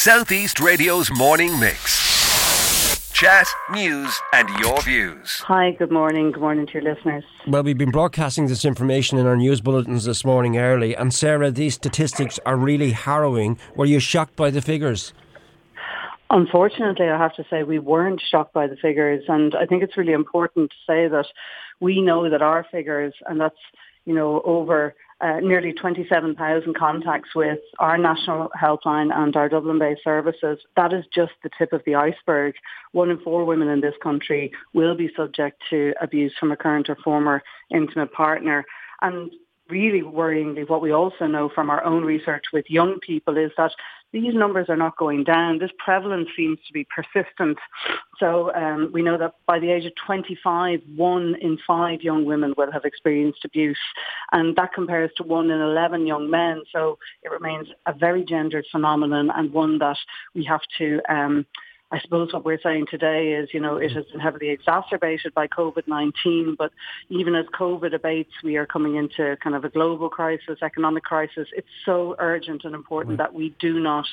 Southeast Radio's morning mix. Chat, news, and your views. Hi, good morning. Good morning to your listeners. Well, we've been broadcasting this information in our news bulletins this morning early, and Sarah, these statistics are really harrowing. Were you shocked by the figures? Unfortunately, I have to say we weren't shocked by the figures, and I think it's really important to say that we know that our figures, and that's you know over uh, nearly 27,000 contacts with our national helpline and our Dublin-based services. That is just the tip of the iceberg. One in four women in this country will be subject to abuse from a current or former intimate partner. And really worryingly, what we also know from our own research with young people is that these numbers are not going down. This prevalence seems to be persistent. So um, we know that by the age of 25, one in five young women will have experienced abuse. And that compares to one in 11 young men. So it remains a very gendered phenomenon and one that we have to um, I suppose what we're saying today is, you know, it has been heavily exacerbated by COVID-19, but even as COVID abates, we are coming into kind of a global crisis, economic crisis. It's so urgent and important right. that we do not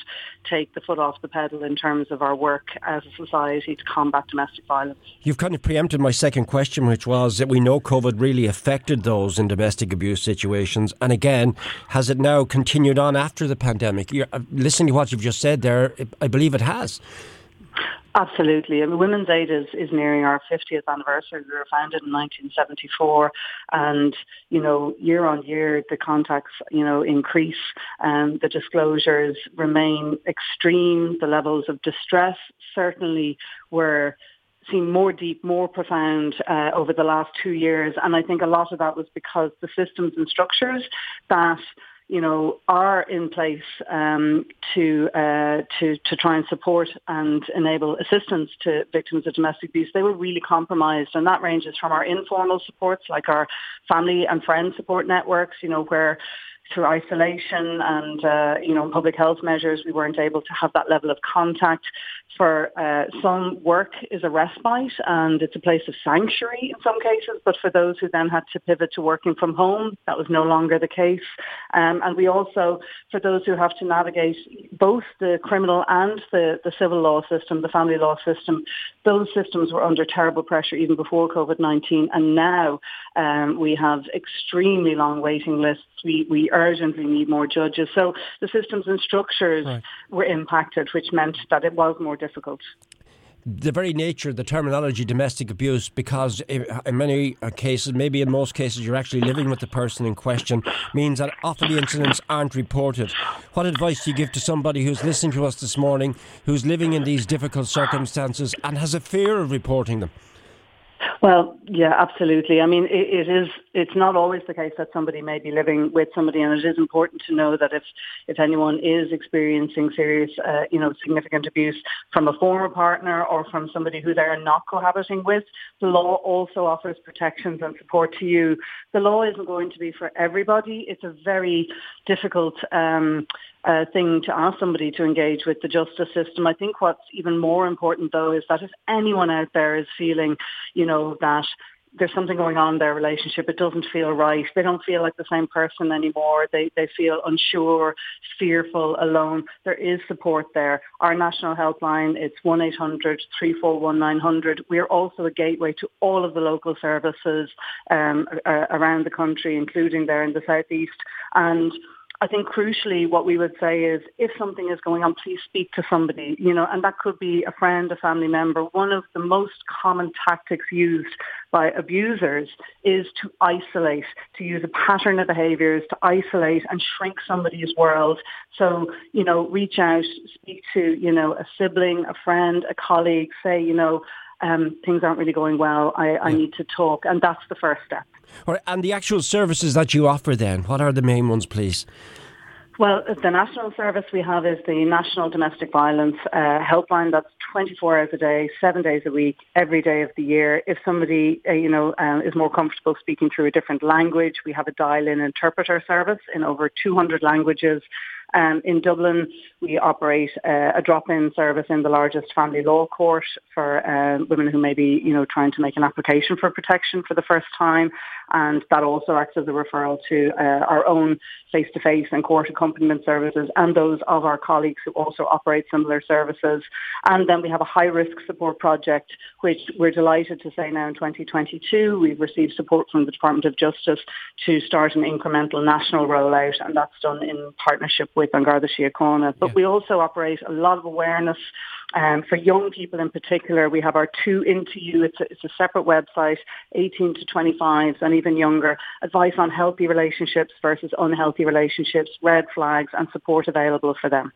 take the foot off the pedal in terms of our work as a society to combat domestic violence. You've kind of preempted my second question, which was that we know COVID really affected those in domestic abuse situations. And again, has it now continued on after the pandemic? You're, uh, listening to what you've just said there, I believe it has. Absolutely. I mean, Women's Aid is, is nearing our 50th anniversary. We were founded in 1974 and, you know, year on year, the contacts, you know, increase and the disclosures remain extreme. The levels of distress certainly were seem more deep, more profound uh, over the last two years. And I think a lot of that was because the systems and structures that you know, are in place um, to uh, to to try and support and enable assistance to victims of domestic abuse, they were really compromised, and that ranges from our informal supports, like our family and friend support networks, you know, where through isolation and uh, you know public health measures, we weren't able to have that level of contact. For uh, some, work is a respite and it's a place of sanctuary in some cases. But for those who then had to pivot to working from home, that was no longer the case. Um, and we also, for those who have to navigate both the criminal and the, the civil law system, the family law system, those systems were under terrible pressure even before COVID-19. And now um, we have extremely long waiting lists. We, we urgently need more judges. So the systems and structures right. were impacted, which meant that it was more difficult the very nature, the terminology domestic abuse, because in many cases, maybe in most cases, you're actually living with the person in question, means that often the incidents aren't reported. What advice do you give to somebody who's listening to us this morning, who's living in these difficult circumstances and has a fear of reporting them? Well, yeah, absolutely. I mean, it, it is. It's not always the case that somebody may be living with somebody, and it is important to know that if if anyone is experiencing serious, uh, you know, significant abuse from a former partner or from somebody who they are not cohabiting with, the law also offers protections and support to you. The law isn't going to be for everybody. It's a very difficult. Um, uh, thing to ask somebody to engage with the justice system. I think what's even more important though is that if anyone out there is feeling, you know, that there's something going on in their relationship. It doesn't feel right. They don't feel like the same person anymore. They they feel unsure, fearful, alone. There is support there. Our national helpline, it's 1-800-341-900. We're also a gateway to all of the local services um, around the country, including there in the southeast. And I think crucially what we would say is if something is going on, please speak to somebody, you know, and that could be a friend, a family member. One of the most common tactics used by abusers is to isolate, to use a pattern of behaviors to isolate and shrink somebody's world. So, you know, reach out, speak to, you know, a sibling, a friend, a colleague, say, you know, um, things aren't really going well. I, I need to talk. And that's the first step. All right, and the actual services that you offer then, what are the main ones, please? Well, the national service we have is the National Domestic Violence uh, Helpline. That's 24 hours a day, seven days a week, every day of the year. If somebody, uh, you know, uh, is more comfortable speaking through a different language, we have a dial-in interpreter service in over 200 languages Um, in Dublin, we operate uh, a drop-in service in the largest family law court for uh, women who may be, you know, trying to make an application for protection for the first time, and that also acts as a referral to uh, our own face-to-face and court accompaniment services and those of our colleagues who also operate similar services. And then we have a high-risk support project, which we're delighted to say now in 2022 we've received support from the Department of Justice to start an incremental national rollout, and that's done in partnership with An Garda Síochána. But yeah. we also operate a lot of awareness um, for young people in particular, we have our Too Into You. It's a, it's a separate website, 18 to 25s and even younger. Advice on healthy relationships versus unhealthy relationships, red flags and support available for them.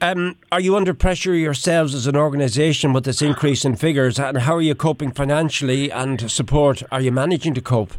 Um, are you under pressure yourselves as an organisation with this increase in figures? And how are you coping financially and support? Are you managing to cope?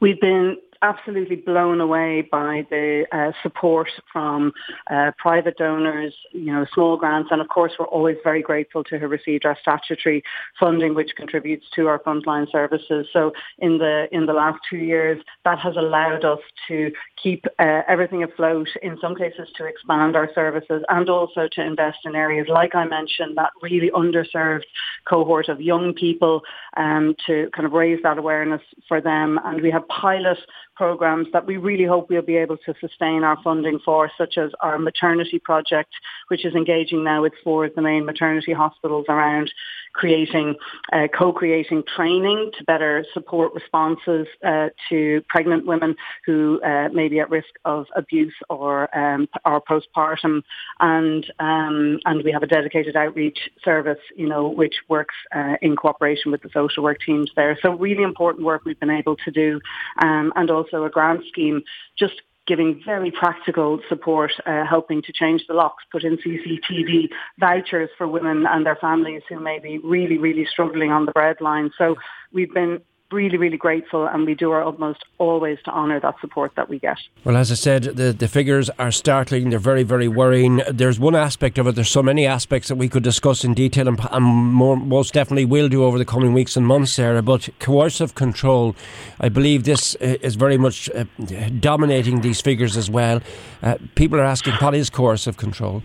We've been absolutely blown away by the uh, support from uh, private donors, you know, small grants, and of course we're always very grateful to have received our statutory funding, which contributes to our frontline services. So in the in the last two years, that has allowed us to keep uh, everything afloat. In some cases, to expand our services and also to invest in areas like I mentioned that really underserved cohort of young people um, to kind of raise that awareness for them. And we have pilot programs that we really hope we'll be able to sustain our funding for, such as our maternity project, which is engaging now with four of the main maternity hospitals around creating, uh, co-creating training to better support responses uh, to pregnant women who uh, may be at risk of abuse or um, or postpartum, and um, and we have a dedicated outreach service, you know, which works uh, in cooperation with the social work teams there. So really important work we've been able to do, um, and also a grant scheme just giving very practical support, uh, helping to change the locks, put in CCTV vouchers for women and their families who may be really, really struggling on the breadline. So we've been really, really grateful and we do our utmost always to honour that support that we get. Well, as I said, the, the figures are startling. They're very, very worrying. There's one aspect of it, there's so many aspects that we could discuss in detail and, and more, most definitely will do over the coming weeks and months, Sarah. But coercive control, I believe this uh, is very much uh, dominating these figures as well. Uh, people are asking, what is coercive control?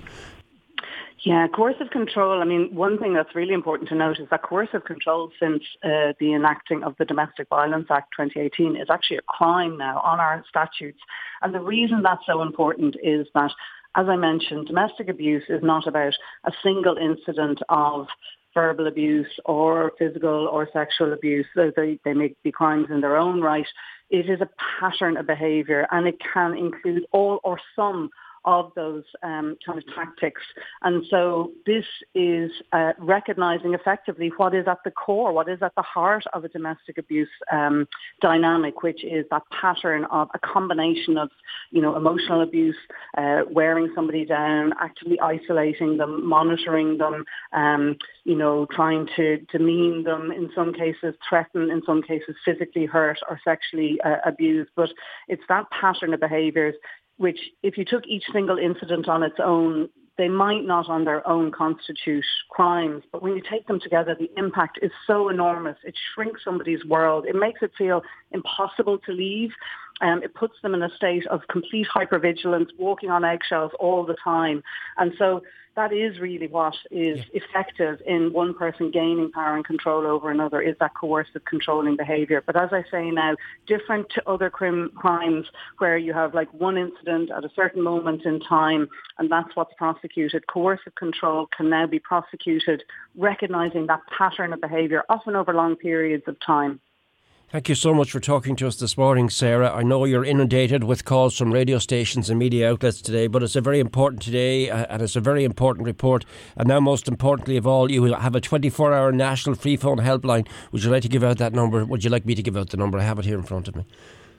Yeah, coercive control. I mean, one thing that's really important to note is that coercive control since uh, the enacting of the Domestic Violence Act 2018 is actually a crime now on our statutes. And the reason that's so important is that, as I mentioned, domestic abuse is not about a single incident of verbal abuse or physical or sexual abuse. So they, they may be crimes in their own right. It is a pattern of behaviour and it can include all or some of those um, kind of tactics. And so this is uh, recognizing effectively what is at the core, what is at the heart of a domestic abuse um, dynamic, which is that pattern of a combination of, you know, emotional abuse, uh, wearing somebody down, actively isolating them, monitoring them, um, you know, trying to demean them, in some cases threaten, in some cases physically hurt or sexually uh. But it's that pattern of behaviours which if you took each single incident on its own, they might not on their own constitute crimes, but when you take them together, the impact is so enormous. It shrinks somebody's world. It makes it feel impossible to leave. Um, it puts them in a state of complete hypervigilance, walking on eggshells all the time. And so that is really what is yeah. effective in one person gaining power and control over another is that coercive controlling behaviour. But as I say now, different to other crim- crimes where you have like one incident at a certain moment in time and that's what's prosecuted. Coercive control can now be prosecuted recognising that pattern of behaviour, often over long periods of time. Thank you so much for talking to us this morning, Sarah. I know you're inundated with calls from radio stations and media outlets today, but it's a very important today uh, and it's a very important report. And now, most importantly of all, you have a 24 hour national free phone helpline. Would you like to give out that number? Would you like me to give out the number? I have it here in front of me.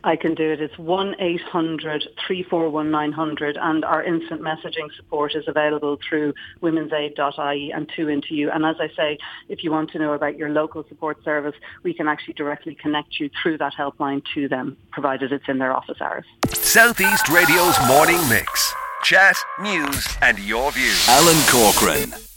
I can do it. It's 1-800-341-900 and our instant messaging support is available through womensaid.ie and 2 into you. And as I say, if you want to know about your local support service, we can actually directly connect you through that helpline to them, provided it's in their office hours. Southeast Radio's morning mix. Chat, news and your views. Alan Corcoran.